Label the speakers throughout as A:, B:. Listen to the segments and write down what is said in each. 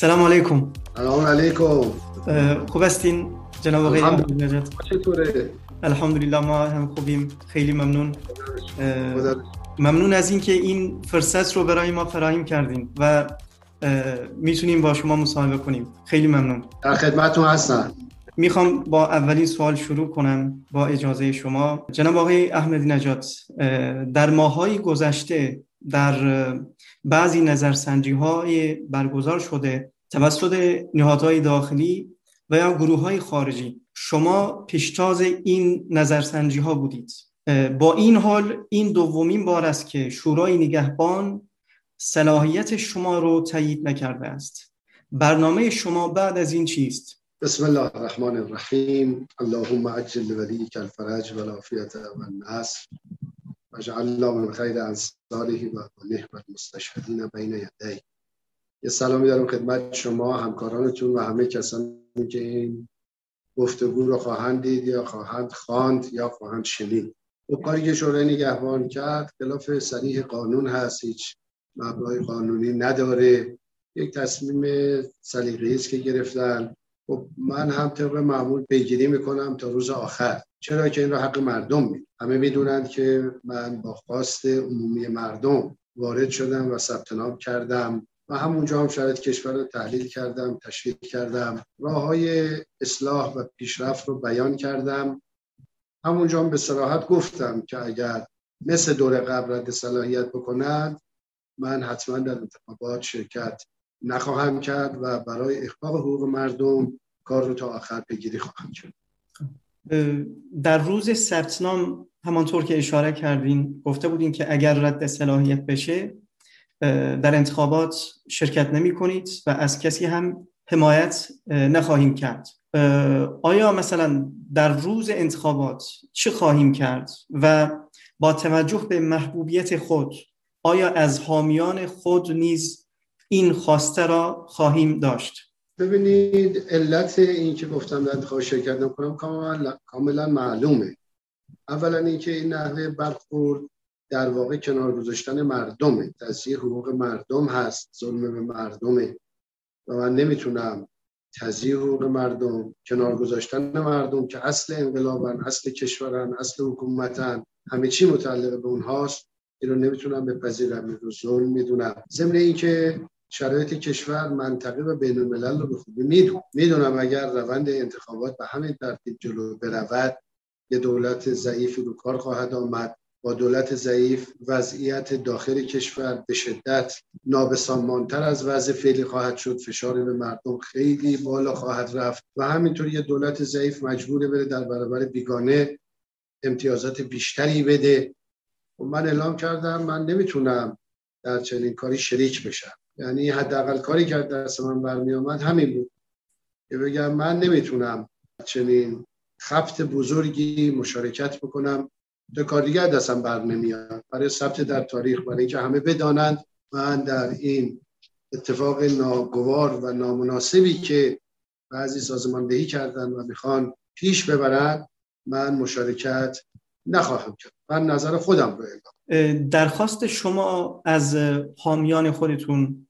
A: سلام علیکم
B: سلام علیکم
A: خوب هستین؟ جناب آقای نجات
B: چطوره؟
A: الحمدلله ما هم خوبیم. خیلی ممنون. ممنون از اینکه این فرصت رو برای ما فراهم کردین و می‌تونیم با شما مصاحبه کنیم. خیلی ممنون.
B: در خدمتتون هستم.
A: می‌خوام با اولین سوال شروع کنم با اجازه شما. جناب آقای احمدی نجات در ماهای گذشته در بعضی نظرسنجی های برگزار شده توسط نهادهای داخلی و یا گروه های خارجی. شما پیشتاز این نظرسنجی ها بودید با این حال این دومین بار است که شورای نگهبان صلاحیت شما رو تایید نکرده است. برنامه شما بعد از این چیست؟
B: بسم الله الرحمن الرحیم. اللهم عجل ولیک الفرج و العافیت و الله من خیر انصاره و نحب المستشهدین بین یدی. یه سلامی دارم خدمت شما همکارانتون و همه کسانی که این گفتگو رو خواهند دید یا خواهند خواند یا خواهند شنید. و کاری که شورای نگهبان کرد خلاف صریح قانون هست هیچ مبنای قانونی نداره. یک تصمیم سلیقه‌ای است که گرفتن. خب من هم طبق معمول پیگیری می‌کنم تا روز آخر. چرا که این رو حق مردم می همه می‌دونند که من با خواست عمومی مردم وارد شدم و ثبت نام کردم و همونجا هم شرایط کشور رو تحلیل کردم تشریح کردم. راه های اصلاح و پیشرفت رو بیان کردم. همونجا هم به صراحت گفتم که اگر مثل دور قبل رد صلاحیت بکنند من حتما در انتخابات شرکت نخواهم کرد و برای احقاق حقوق مردم کار رو تا آخر بگیری خواهم کرد.
A: در روز ثبتنام همانطور که اشاره کردین گفته بودین که اگر رد صلاحیت بشه در انتخابات شرکت نمی کنید و از کسی هم حمایت نخواهیم کرد. آیا مثلا در روز انتخابات چه خواهیم کرد و با توجه به محبوبیت خود آیا از حامیان خود نیز این خواسته را خواهیم داشت؟
B: ببینید علت این که گفتم در انتخاب شرکت نکنم کاملا معلومه. اولا اینکه این نحوه برخورد در واقع کنار گذاشتن مردمه. تضییع حقوق مردم هست ظلم به مردمه. و من نمی‌تونم تضییع حقوق مردم کنار گذاشتن مردم که اصل انقلابن اصل کشورن اصل حکومتن همه چی متعلق به اونهاست این رو نمی‌تونم بپذیرم این رو ظلم می‌دونم. ضمن اینکه شرایط کشور منطقه و بین الملل رو به خوبی می‌دونم می‌دونم اگر روند انتخابات به همین ترتیب جلو برود یه دولت ضعیفی رو کار خواهد آمد. با دولت ضعیف وضعیت داخل کشور به شدت نابسامانتر از وضع فعلی خواهد شد. فشار به مردم خیلی بالا خواهد رفت و همینطور یه دولت ضعیف مجبوره بره در برابر بیگانه امتیازات بیشتری بده. و من اعلام کردم من نمی‌تونم در چنین کاری شریک بشم. یعنی حداقل کاری که دست من برمی آمد همین بود. که بگم من نمی‌تونم چنین خفت بزرگی مشارکت بکنم. دو کار دیگر دستم بر نمیاد برای ثبت در تاریخ برای اینکه همه بدانند من در این اتفاق ناگوار و نامناسبی که بعضی سازماندهی کردن و می‌خوان پیش ببرن من مشارکت نخواهم کرد. من نظر خودم رو
A: اعلام درخواست شما از حامیان خودتون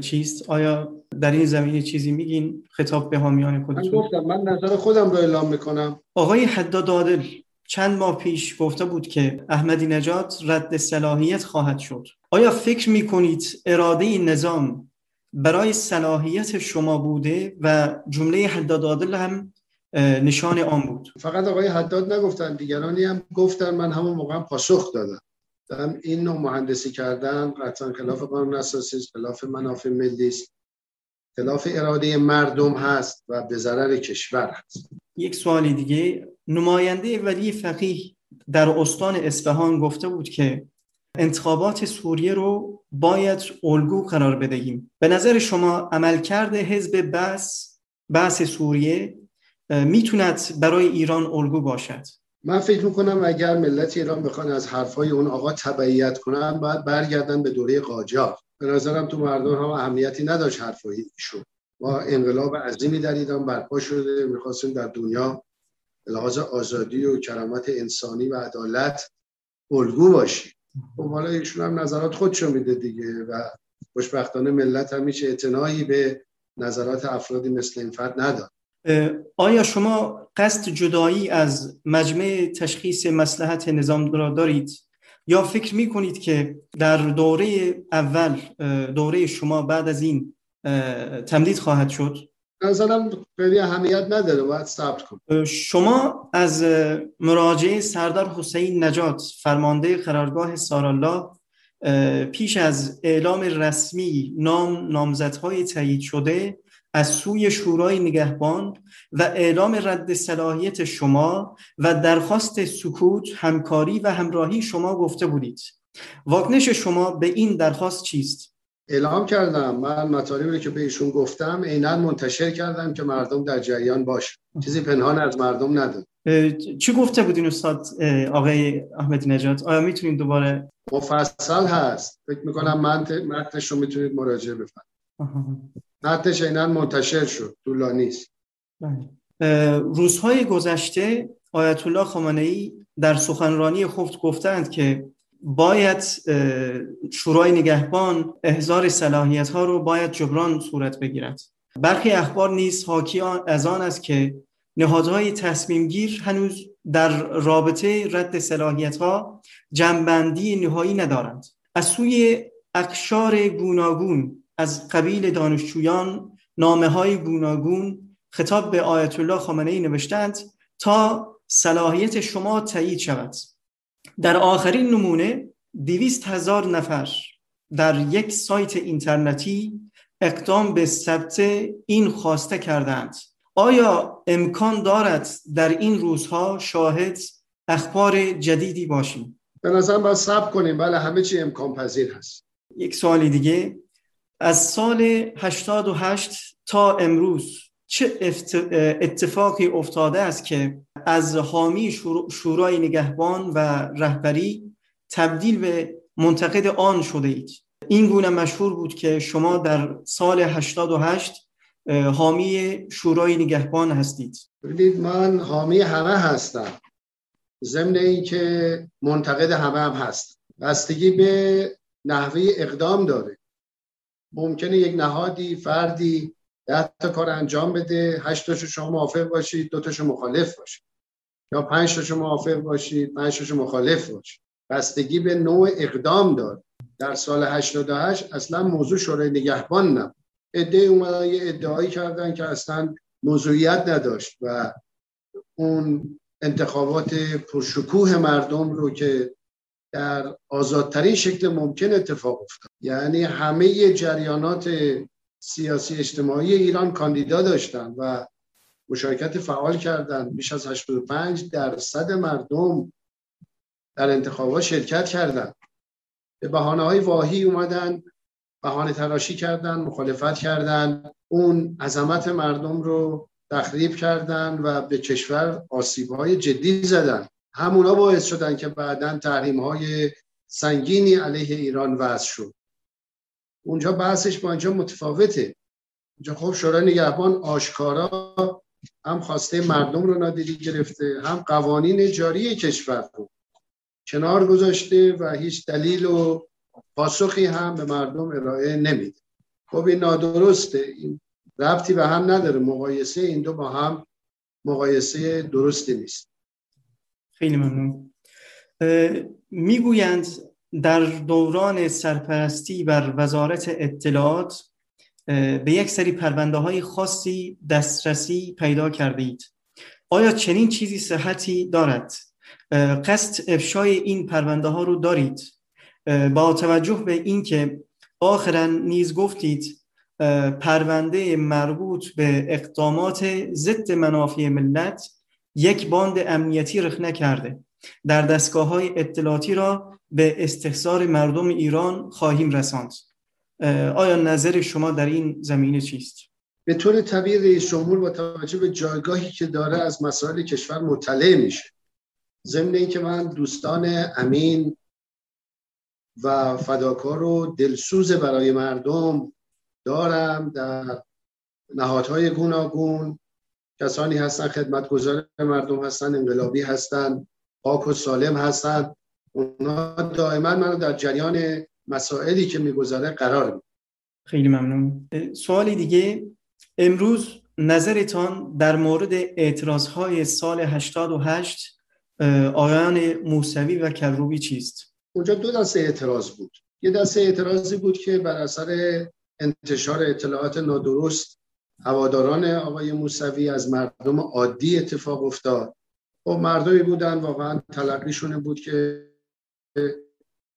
A: چیست؟ آیا در این زمینه چیزی میگین؟ خطاب به حامیان خودتون؟
B: من گفتم من نظر خودم رو اعلام می‌کنم.
A: آقای حداد عادل چند ماه پیش گفته بود که احمدی نجات رد صلاحیت خواهد شد. آیا فکر می‌کنید اراده نظام برای صلاحیت شما بوده و جمله حداد عادل هم نشان آن بود؟
B: فقط آقای حداد نگفتن دیگرانی هم گفتن. من همون موقع پاسخ دادم. دارم این نوع مهندسی کردن قطعا خلاف قانون اساسی است خلاف منافع ملی است خلاف اراده مردم هست و به ضرر کشور هست.
A: یک سوالی دیگه. نماینده ولی فقیه در استان اصفهان گفته بود که انتخابات سوریه رو باید الگو قرار بدهیم. به نظر شما عملکرد حزب بس بحث سوریه می‌توند برای ایران الگو باشد؟
B: من فکر می‌کنم اگر ملت ایران بخوان از حرفای اون آقا تبعیت کنن باید برگردن به دوره قاجار. به نظرم تو مردم هم اهمیتی نداشت حرفای ایشون. ما انقلاب عظیمی در ایران برپا شده می‌خواستیم در دنیا لحاظ آزادی و کرامت انسانی و عدالت الگو باشیم. خب حالا ایشون هم نظرات خودشو میده دیگه و خوشبختانه ملت هم میشه اعتنایی به نظرات افرادی مثل این فرد ندارم
A: آیا شما قصد جدایی از مجمع تشخیص مسلحت نظام را دارید؟ یا فکر می کنید که در دوره اول دوره شما بعد از این تمدید خواهد شد؟
B: نظرم خیلی اهمیت نداره باید ثبت کن
A: شما از مراجعه سردار حسین نجات فرمانده قرارگاه سارالله پیش از اعلام رسمی نام نامزدهای تایید شده از سوی شورای نگهبان و اعلام رد صلاحیت شما و درخواست سکوت همکاری و همراهی شما گفته بودید. واکنش شما به این درخواست چیست؟
B: اعلام کردم. من مطالبی که به ایشون گفتم عینا منتشر کردم که مردم در جریان باشه. چیزی پنهان از مردم نداد
A: چی گفته بودین استاد آقای احمد نجات؟ آیا می‌تونید دوباره؟
B: مفصل هست. فکر می‌کنم من متنش رو می‌تونید مراجعه بفرمایید. متنش عینا منتشر شد طولانی است
A: بله. روزهای گذشته آیت الله خامنه ای در سخنرانی خفت گفتند که باید شورای نگهبان احضار صلاحیت ها رو باید جبران صورت بگیرد. برخی اخبار نیز حاکی از آن است که نهادهای تصمیم گیر هنوز در رابطه رد صلاحیت ها جنبندی نهایی ندارند. از سوی اقشار گوناگون از قبیل دانشجویان نامه های گوناگون خطاب به آیت الله خامنه ای نوشتند تا صلاحیت شما تایید شود. در آخرین نمونه دویست هزار نفر در یک سایت اینترنتی اقدام به ثبت این خواسته کردند. آیا امکان دارد در این روزها شاهد اخبار جدیدی باشیم؟
B: به نظرم باید ثبت کنیم. بله همه چی امکان پذیر هست.
A: یک سوالی دیگه. از سال 88 تا امروز چه اتفاقی افتاده است که از حامی شورای نگهبان و رهبری تبدیل به منتقد آن شده اید. این گونه مشهور بود که شما در سال 88 حامی شورای نگهبان هستید.
B: ببینید من حامی همه هستم. ضمن اینکه منتقد همه هم هست. بستگی به نحوه اقدام داره. ممکنه یک نهادی فردی ده تا کار انجام بده هشت تاشو شما موافق باشید دو تاشو مخالف باشید. یا پنج تاشو موافق باشید پنج تاشو مخالف باشید. بستگی به نوع اقدام داد در سال 88 اصلا موضوع شورای نگهبان نبود. ادعای اومدن یه ادعایی کردن که اصلا موضوعیت نداشت و اون انتخابات پرشکوه مردم رو که در آزادترین شکل ممکن اتفاق افتاد. یعنی همه جریانات سیاسی اجتماعی ایران کاندیدا داشتن و مشارکت فعال کردند بیش از 85 درصد مردم در انتخابات شرکت کردند به بحانه های واهی اومدن بهانه تراشی کردن مخالفت کردن. اون عظمت مردم رو تخریب کردن و به کشور آسیب های جدی زدن. همونا باعث شدن که بعدا تحریم های سنگینی علیه ایران وضع شد. اونجا بحثش با اینجا متفاوته. اونجا خب شورای نگهبان آشکارا هم خواسته مردم رو نادیده گرفته هم قوانین جاری کشور رو کنار گذاشته و هیچ دلیل و پاسخی هم به مردم ارائه نمیده. خب این نادرسته. این ربطی به هم نداره. مقایسه این دو با هم مقایسه درستی نیست.
A: خیلی ممنون می‌گویند در دوران سرپرستی بر وزارت اطلاعات به یک سری پرونده های خاصی دسترسی پیدا کرده اید آیا چنین چیزی صحتی دارد؟ قصد افشای این پرونده ها رو دارید؟ با توجه به اینکه آخرا نیز گفتید پرونده مربوط به اقدامات ضد منافع ملت یک باند امنیتی رخ نکرده. در دستگاه های اطلاعاتی را به استحصار مردم ایران خواهیم رساند. آیا نظر شما در این زمینه چیست؟
B: به طور طبیعی رئیس جمهور با توجه به جایگاهی که داره از مسائل کشور مطلع میشه. ضمن اینکه من دوستان امین و فداکار و دلسوز برای مردم دارم در نهادهای گوناگون کسانی هستن خدمتگزار مردم هستن انقلابی هستن پاک و سالم هستن. اونا دائما منو در جریان مسائلی که میگذره قرار
A: خیلی ممنون. سوالی دیگه. امروز نظرتان در مورد اعتراض های سال 88 آیان موسوی و کروبی چیست؟
B: اونجا دو دسته اعتراض بود. یه دسته اعتراضی بود که بر اثر انتشار اطلاعات نادرست هواداران آقای موسوی از مردم عادی اتفاق افتاد. و خب مردمی بودن واقعا تلقیشون بود که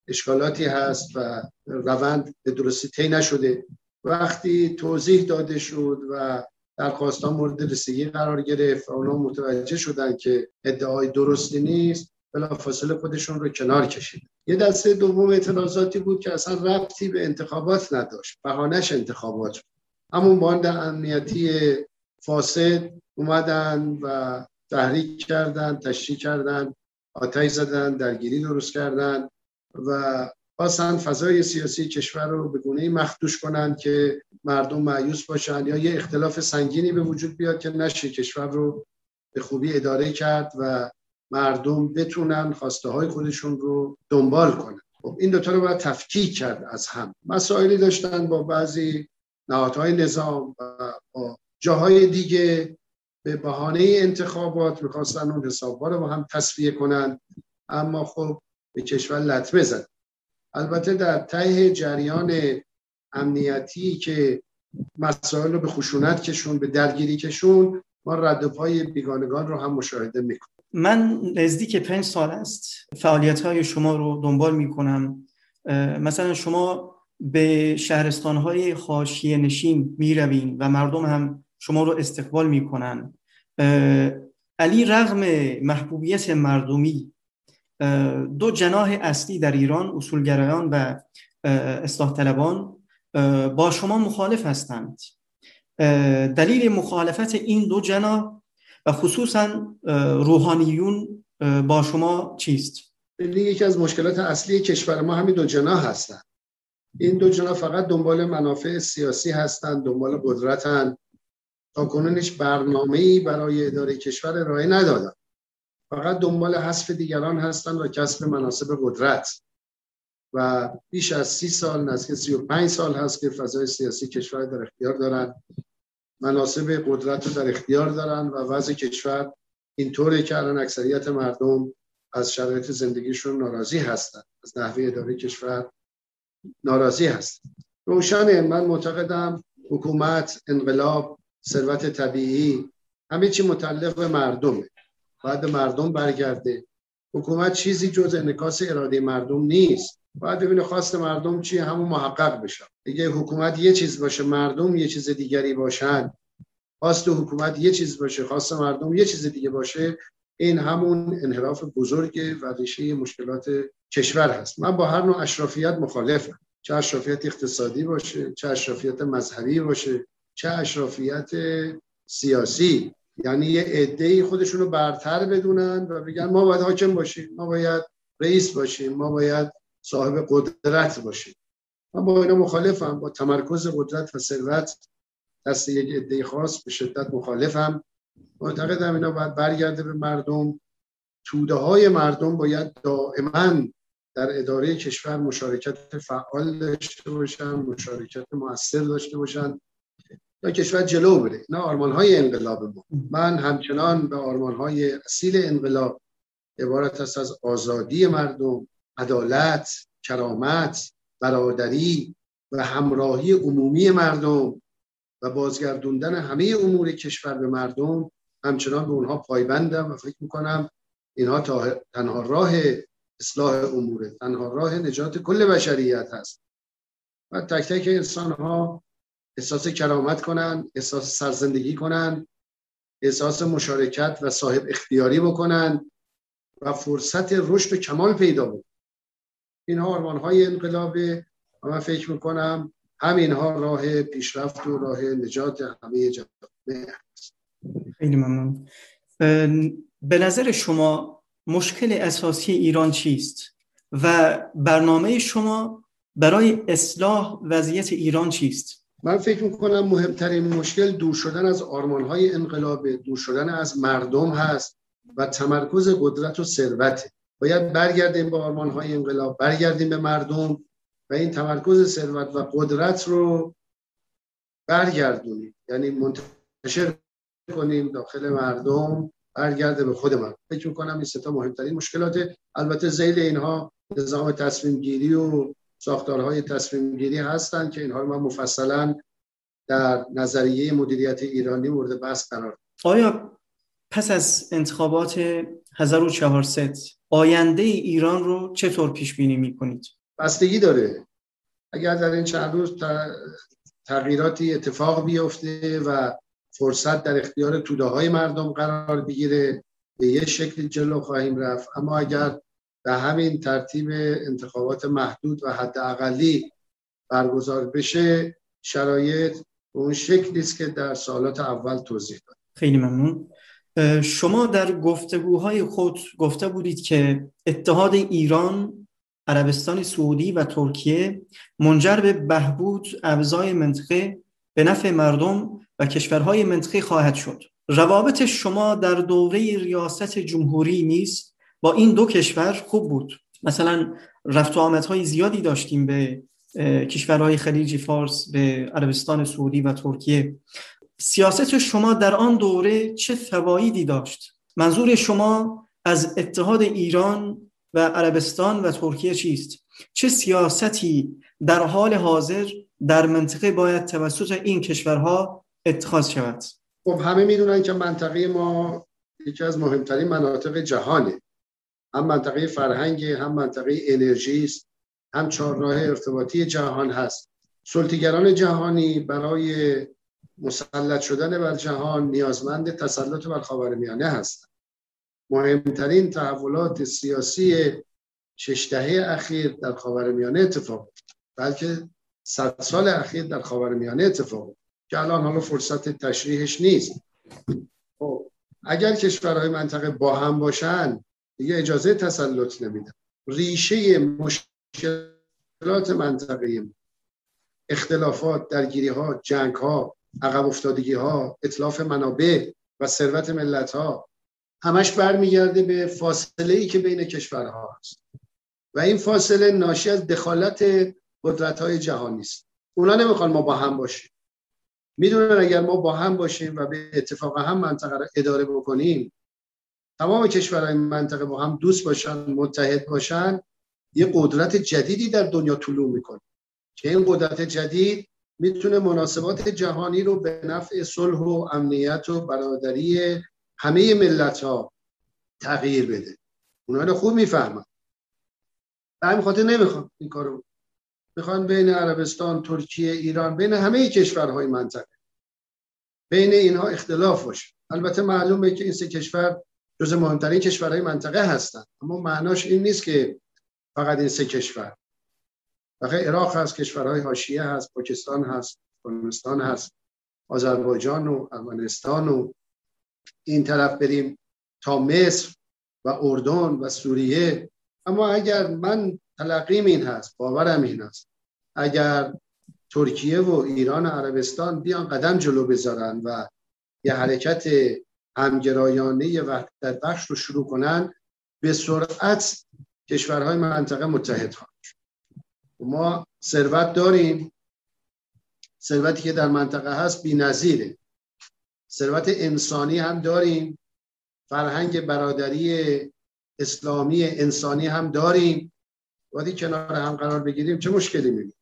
B: اشکالاتی هست و روند به درستی طی نشده. وقتی توضیح داده شد و درخواستان مورد رسیدگی قرار گرفت اونا متوجه شدن که ادعای درستی نیست بلا فاصله خودشون رو کنار کشید یه دسته دوم اعتراضاتی بود که اصلا ربطی به انتخابات نداشت. بهانش انتخابات بود. همون باند امنیتی فاسد اومدن و تحریک کردن تشریک کردن آتش زدن درگیری درست کردن و خواستن فضای سیاسی کشور رو به گونه مخدوش کنند که مردم معیوس باشن یا یه اختلاف سنگینی به وجود بیاد که نشه. کشور رو به خوبی اداره کرد و مردم بتونن خواسته های خودشون رو دنبال کنن. خب این دوتا رو باید تفکیک کرد از هم. مسائلی داشتن با بعضی نهادهای نظام و با جاهای دیگه به بهانه انتخابات می‌خواستن اون حسابها رو با هم تصفیه کنن. اما خب به کشور لطمه زد. البته در ته جریان امنیتی که مسائل رو به خشونت کشون به درگیری کشون ما رد پای بیگانگان رو هم مشاهده می‌کنیم.
A: من نزدیک پنج سال است فعالیت های شما رو دنبال می‌کنم. مثلا شما به شهرستان های خاشیه نشین می روین و مردم هم شما رو استقبال می‌کنن. علی رغم محبوبیت مردمی دو جناح اصلی در ایران اصولگرایان و اصلاح طلبان با شما مخالف هستند. دلیل مخالفت این دو جناح و خصوصا روحانیون با شما چیست؟
B: یکی از مشکلات اصلی کشور ما همین دو جناح هستند این دو جناح فقط دنبال منافع سیاسی هستند دنبال قدرتن. تا کنون هیچ برنامه‌ای برای اداره کشور ارائه ندادن. فقط دنبال حذف دیگران هستند و کسب مناسب قدرت. و بیش از سی سال نزدیک سی و پنج سال هست که فضای سیاسی کشور در اختیار دارن. مناسب قدرت رو در اختیار دارن و وضع کشور اینطوره که الان اکثریت مردم از شرایط زندگیشون ناراضی هستند از نحوه اداره کشور ناراضی هست. روشنه. من معتقدم حکومت انقلاب ثروت طبیعی همه چی متعلق به مردمه. باید مردم برگرده. حکومت چیزی جز انکاس اراده مردم نیست. باید ببینه خواست مردم چی همون محقق بشه. دیگه حکومت یه چیز باشه مردم یه چیز دیگری باشن. خواست حکومت یه چیز باشه خواست مردم یه چیز دیگه باشه این همون انحراف بزرگ و ریشه مشکلات کشور هست. من با هر نوع اشرافیت مخالفم. چه اشرافیت اقتصادی باشه چه اشرافیت مذهبی باشه چه اشرافیت سیاسی. یعنی یه عده خودشون رو برتر بدونن و بگن ما باید حاکم باشیم ما باید رئیس باشیم ما باید صاحب قدرت باشیم. من با اینا مخالفم با تمرکز قدرت و ثروت دست یک عده خاص به شدت مخالفم. معتقدم اینا باید برگرده به مردم. توده های مردم باید دائما در اداره کشور مشارکت فعال داشته باشن مشارکت موثر داشته باشن. تا کشور جلو بره. نه آرمان های انقلاب ما. من همچنان به آرمان های اصیل انقلاب عبارت است از آزادی مردم عدالت کرامت برادری و همراهی عمومی مردم. و بازگردوندن همه امور کشور به مردم همچنان به اونها پایبندم و فکر می‌کنم اینها تنها راه اصلاح اموره تنها راه نجات کل بشریت هست. و تک تک انسان ها احساس کرامت کنن احساس سرزندگی کنن احساس مشارکت و صاحب اختیاری بکنن و فرصت رشد و کمال پیدا بود اینها آرمان های انقلابه و من فکر می‌کنم همینها راه پیشرفت و راه نجات همه جامعه هست.
A: خیلی ممنون. به نظر شما مشکل اساسی ایران چیست؟ و برنامه شما برای اصلاح وضعیت ایران چیست؟
B: من فکر می‌کنم مهمترین مشکل دور شدن از های انقلاب دور شدن از مردم هست و تمرکز قدرت و ثروت باید برگردیم به های انقلاب برگردیم به مردم. و این تمرکز ثروت و قدرت رو برگردونیم. یعنی منتشر کنیم داخل مردم برگرده به خود من. فکر می‌کنم این ستا مهمترین مشکلات البته زیل اینها نظام تصمیم گیری و ساختارهای تصمیم گیری هستند که اینها رو من مفصلا در نظریه مدیریت ایرانی مورد بحث قرار
A: آیا پس از انتخابات 1400 آینده ایران رو چطور پیش بینی می‌کنید؟
B: بستگی داره. اگر در این چند روز تغییراتی اتفاق بیفته و فرصت در اختیار توده های مردم قرار بگیره به یه شکل جلو خواهیم رفت. اما اگر به همین ترتیب انتخابات محدود و حداقلی برگزار بشه شرایط به اون شکلی است که در سالات اول توضیح داد.
A: خیلی ممنون. شما در گفتگوهای خود گفته بودید که اتحاد ایران عربستان سعودی و ترکیه منجر به بهبود ابزای منطقه به نفع مردم و کشورهای منطقه خواهد شد. روابط شما در دوره ریاست جمهوری نیست با این دو کشور خوب بود. مثلا رفت و آمدهای زیادی داشتیم به کشورهای خلیج فارس به عربستان سعودی و ترکیه. سیاست شما در آن دوره چه فوایدی داشت؟ منظور شما از اتحاد ایران و عربستان و ترکیه چیست؟ چه سیاستی در حال حاضر در منطقه باید توسط این کشورها اتخاذ شود؟
B: خب همه می‌دونن که منطقه ما یکی از مهمترین مناطق جهانه. هم منطقه فرهنگ هم منطقه انرژی است هم چهارراه ارتباطی جهان هست. سلطگران جهانی برای مسلط شدن بر جهان نیازمند تسلط بر خاورمیانه هست مهمترین تحولات سیاسی شش دهه اخیر در خاورمیانه اتفاق بلکه صد سال اخیر در خاورمیانه اتفاق که الان حالا فرصت تشریحش نیست. خب اگر کشورهای منطقه با هم باشن دیگه اجازه تسلط نمیدن. ریشه مشکلات منطقه اختلافات درگیری ها جنگ ها عقب افتادگی ها اطلاف منابع و ثروت ملت ها همش برمیگرده به فاصله ای که بین کشورها هست. و این فاصله ناشی از دخالت قدرت های جهانی است. اونا نمی‌خوان ما با هم باشیم. می‌دونن اگر ما با هم باشیم و به اتفاق هم منطقه رو اداره بکنیم تمام کشورهای منطقه با هم دوست باشن متحد باشن یه قدرت جدیدی در دنیا طلوع می‌کنه. که این قدرت جدید می‌تونه مناسبات جهانی رو به نفع صلح و امنیت و برادری همه ملت ها تغییر بده. اونا رو خوب می‌فهمن. به همین خاطر نمی‌خوان این کارو می‌خوان بین عربستان ترکیه ایران بین همه کشورهای منطقه. بین اینها اختلاف باشه. البته معلومه که این سه کشور جز مهمترین کشورهای منطقه هستند اما معناش این نیست که فقط این سه کشور. فقط عراق هست کشورهای حاشیه هست پاکستان هست افغانستان هست آذربایجان و ارمنستان و این طرف بریم تا مصر و اردن و سوریه. اما اگر من تلقیم این هست باورم این هست اگر ترکیه و ایران و عربستان بیان قدم جلو بذارن و یه حرکت همگرایانه وحدت بخش رو شروع کنن به سرعت کشورهای منطقه متحد خواهند ما ثروت داریم. ثروتی که در منطقه هست بی‌نظیره ثروت انسانی هم داریم. فرهنگ برادری اسلامی انسانی هم داریم. وقتی کنار هم قرار بگیریم چه مشکلی می‌بینیم؟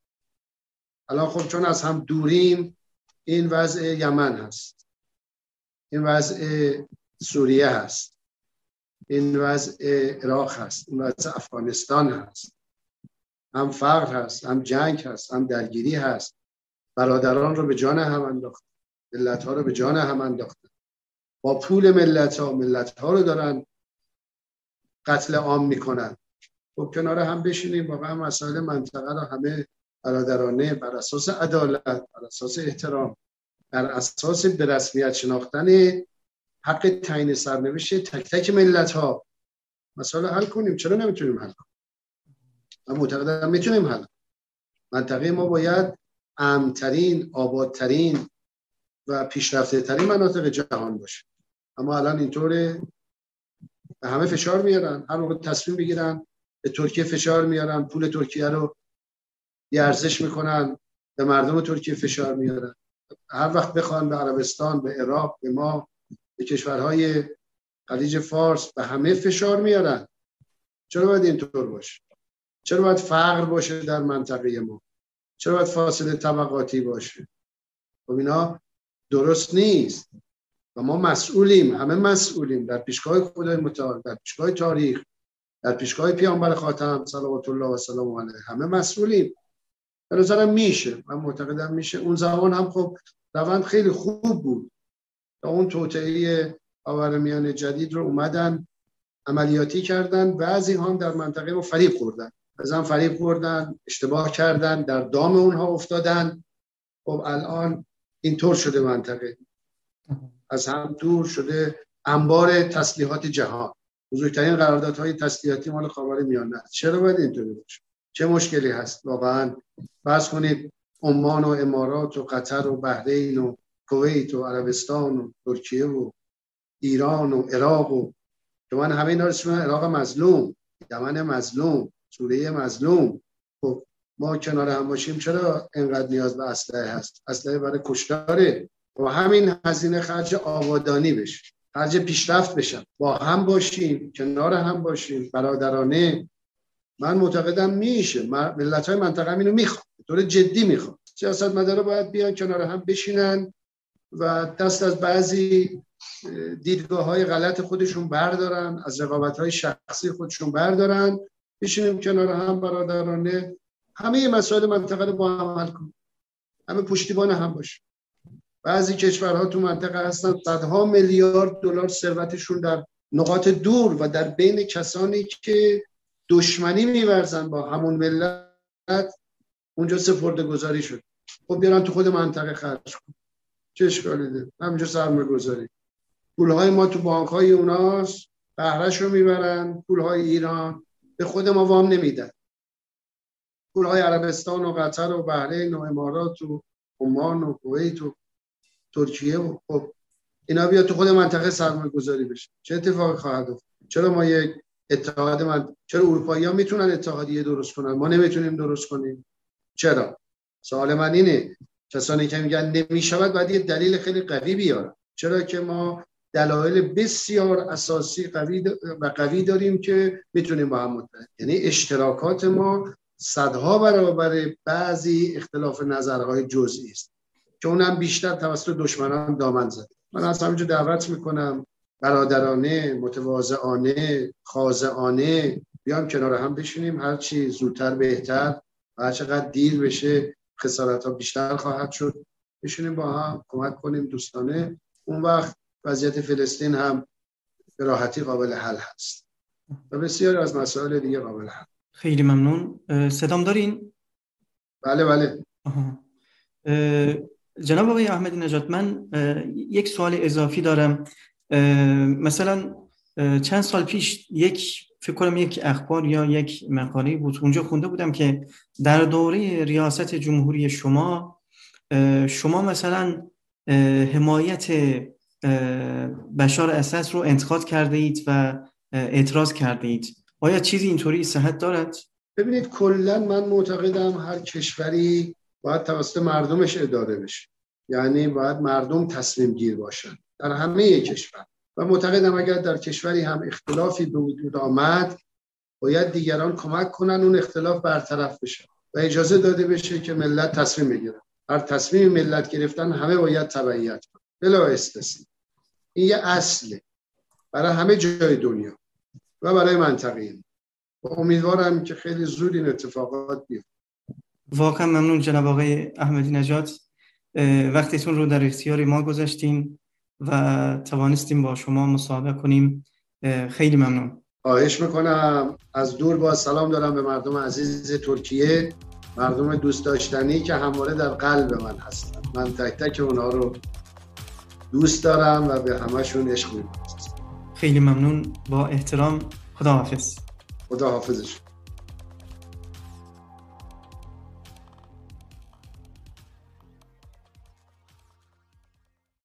B: الان خب چون از هم دوریم این وضع یمن هست. این وضع سوریه هست. این وضع عراق هست. این وضع افغانستان هست. هم فقر هست هم جنگ هست هم درگیری هست. برادران رو به جان هم انداخت. ملت ها رو به جان هم انداختن. با پول ملت ها ملت ها رو دارن قتل عام می‌کنن. خب کنار هم بشینیم واقعا مسائل منطقه رو همه برادرانه بر اساس عدالت بر اساس احترام بر اساس به رسمیت شناختن حق تعیین سرنوشت تک تک ملت ها مسائل حل کنیم. چرا نمی‌تونیم حل کنیم؟ من معتقدم می‌تونیم حل منطقه ما باید امترین آبادترین و پیشرفته ترین مناطق جهان باشه. اما الان اینطوره. به همه فشار میارن. هر موقع تصمیم بگیرن به ترکیه فشار میارن. پول ترکیه رو یه ارزش می‌کنن. به مردم ترکیه فشار میارن. هر وقت بخوان به عربستان به عراق به ما به کشورهای خلیج فارس به همه فشار میارن. چرا باید اینطور باشه؟ چرا باید فقر باشه در منطقه ما؟ چرا باید فاصله طبقاتی باشه؟ خب اینا درست نیست. و ما مسئولیم. همه مسئولیم. در پیشگاه خدای متعال در پیشگاه تاریخ در پیشگاه پیامبر خاتم صلوات الله و سلام علیه. همه مسئولیم. به نظرم میشه. من معتقدم میشه. اون زمان هم خب روند خیلی خوب بود. تا اون توطعه آورمیان جدید رو اومدن عملیاتی کردن بعضی هم در منطقه ما فریب خوردن. هم فریب خوردن اشتباه کردن در دام اونها افتادن. خب الان اینطور شده منطقه. از هم دور شده انبار تسلیحات جهان. بزرگترین قراردادهای تسلیحاتی مال خاور میانه چرا باید اینطوری باشه؟ چه مشکلی هست؟ واقعا فرض کنید عمان و امارات و قطر و بحرین و کویت و عربستان و ترکیه و ایران و عراق و که من همه اینا رو عراق مظلوم یمن مظلوم سوریه مظلوم. ما کنار هم باشیم چرا اینقدر نیاز به اسلحه هست؟ اسلحه برای کشتاره. و همین هزینه خرج آبادانی بشه خرج پیشرفت بشن با هم باشیم کنار هم باشیم برادرانه. من معتقدم میشه. ملت های منطقه اینو می‌خواد طور جدی می‌خواد سیاست مداره باید بیان کنار هم بشینن و دست از بعضی دیدگاه های غلط خودشون بردارن از رقابت های شخصی خودشون بردارن. بشینیم کنار هم برادرانه. همه مسائل منطقه رو با هم حل کنیم همه پشتیبان هم باشه بعضی کشورها تو منطقه هستن صدها میلیارد دلار ثروتشون در نقاط دور و در بین کسانی که دشمنی میورزن با همون ملت اونجا سپرده گذاری شد. خب بیارن تو خود منطقه خرج کن. چه اشکالی ده همینجا سرمایه گذاری پولهای ما تو بانک های اوناست بهرش رو می‌برن پولهای ایران به خود ما وام نمیدن. پولهای عربستان و قطر و بحرین و امارات و عمان و کویت و ترکیه و خب اینا بیا تو خود منطقه سرمایه گذاری بشه. چه اتفاقی خواهد افتاد؟ چرا ما یک اتحاد من چرا اروپایی ها می‌تونن اتحادیه درست کنن؟ ما نمی‌تونیم درست کنیم. چرا؟ سوال من اینه. کسانی که میگن نمی‌شود باید یه دلیل خیلی قوی بیارن چرا که ما دلایل بسیار اساسی قوی و قوی داریم که می‌تونیم با هم متحد یعنی اشتراکات ما صدها برابر بعضی اختلاف نظرهای جزئی است که اونم بیشتر توسط دشمنان دامن زد من از همینجا دعوت می‌کنم برادرانه متواضعانه خاضعانه بیام کنار هم بشینیم. هرچی زودتر بهتر و هر چقدر دیر بشه خسارت ها بیشتر خواهد شد. بشینیم با هم کمک کنیم دوستانه. اون وقت وضعیت فلسطین هم به راحتی قابل حل هست و بسیاری از مسائل دیگه قابل حل
A: خیلی ممنون. صدام دارین؟
B: بله بله.
A: جناب آقای احمدی نجات من یک سوال اضافی دارم. مثلا چند سال پیش یک فکر کنم یک اخبار یا یک مقاله بود اونجا خونده بودم که در دوره ریاست جمهوری شما شما مثلا حمایت بشار اساس رو انتقاد کرده اید و اعتراض کرده اید. آیا چیزی اینطوری صحت دارد؟
B: ببینید کلا من معتقدم هر کشوری باید توسط مردمش اداره بشه. یعنی باید مردم تصمیم گیر باشن در همه کشور. و معتقدم اگر در کشوری هم اختلافی به وجود آمد باید دیگران کمک کنن اون اختلاف برطرف بشه. و اجازه داده بشه که ملت تصمیم بگیرن هر تصمیم ملت گرفتن همه باید تبعیت کنن بلا استثنا این یه اصله. برای همه جای دنیا. و برای منطقه. و امیدوارم که خیلی زود این اتفاقات بیفته.
A: واقعا ممنون جناب آقای احمدی نجات وقتیتون رو در اختیار ما گذاشتین و توانستیم با شما مصاحبه کنیم. خیلی ممنون.
B: خواهش می‌کنم. از دور با سلام دارم به مردم عزیز ترکیه. مردم دوست داشتنی که همواره در قلب من هستن. من تک تک اونها رو دوست دارم و به همشون عشق
A: خیلی ممنون. با احترام. خداحافظ.
B: خداحافظش